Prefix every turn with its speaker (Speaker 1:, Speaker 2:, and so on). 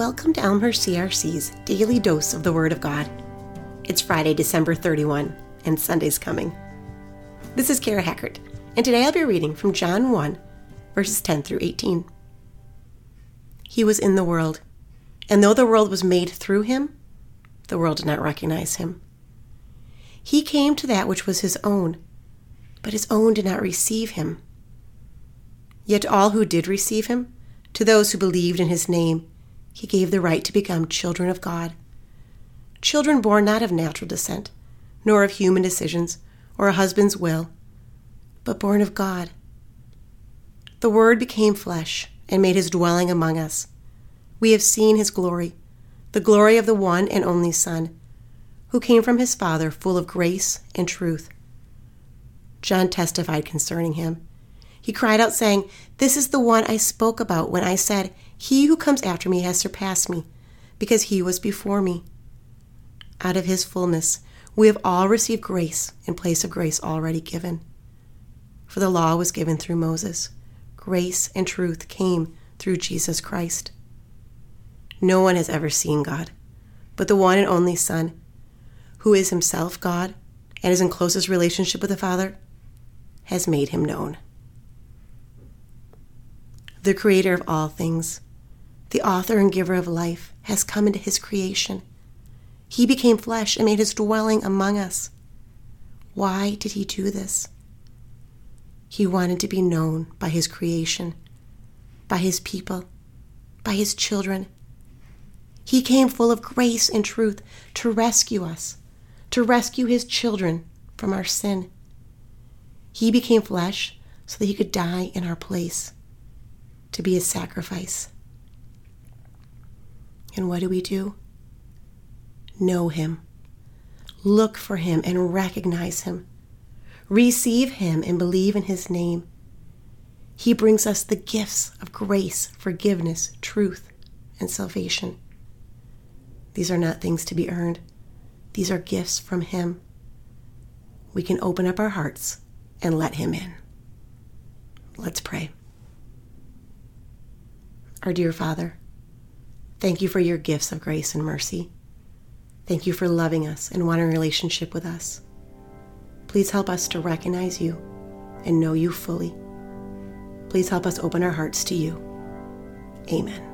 Speaker 1: Welcome to Elmhurst CRC's daily dose of the Word of God. It's Friday, December 31, and Sunday's coming. This is Kara Hackert, and today I'll be reading from John 1, verses 10 through 18. He was in the world, and though the world was made through him, the world did not recognize him. He came to that which was his own, but his own did not receive him. Yet all who did receive him, to those who believed in his name, he gave the right to become children of God. Children born not of natural descent, nor of human decisions, or a husband's will, but born of God. The Word became flesh and made his dwelling among us. We have seen his glory, the glory of the one and only Son, who came from his Father full of grace and truth. John testified concerning him. He cried out, saying, This is the one I spoke about when I said, He who comes after me has surpassed me, because he was before me. Out of his fullness, we have all received grace in place of grace already given. For the law was given through Moses, grace and truth came through Jesus Christ. No one has ever seen God, but the one and only Son, who is himself God and is in closest relationship with the Father, has made him known the creator of all things, the author and giver of life, has come into his creation. He became flesh and made his dwelling among us. Why did he do this? He wanted to be known by his creation, by his people, by his children. He came full of grace and truth to rescue us, to rescue his children from our sin. He became flesh so that he could die in our place to be a sacrifice. And what do we do? Know Him, look for Him and recognize Him, receive Him and believe in His name. He brings us the gifts of grace, forgiveness, truth, and salvation. These are not things to be earned, these are gifts from Him. We can open up our hearts and let Him in. Let's pray. Our dear Father, thank you for your gifts of grace and mercy. Thank you for loving us and wanting a relationship with us. Please help us to recognize you and know you fully. Please help us open our hearts to you. Amen.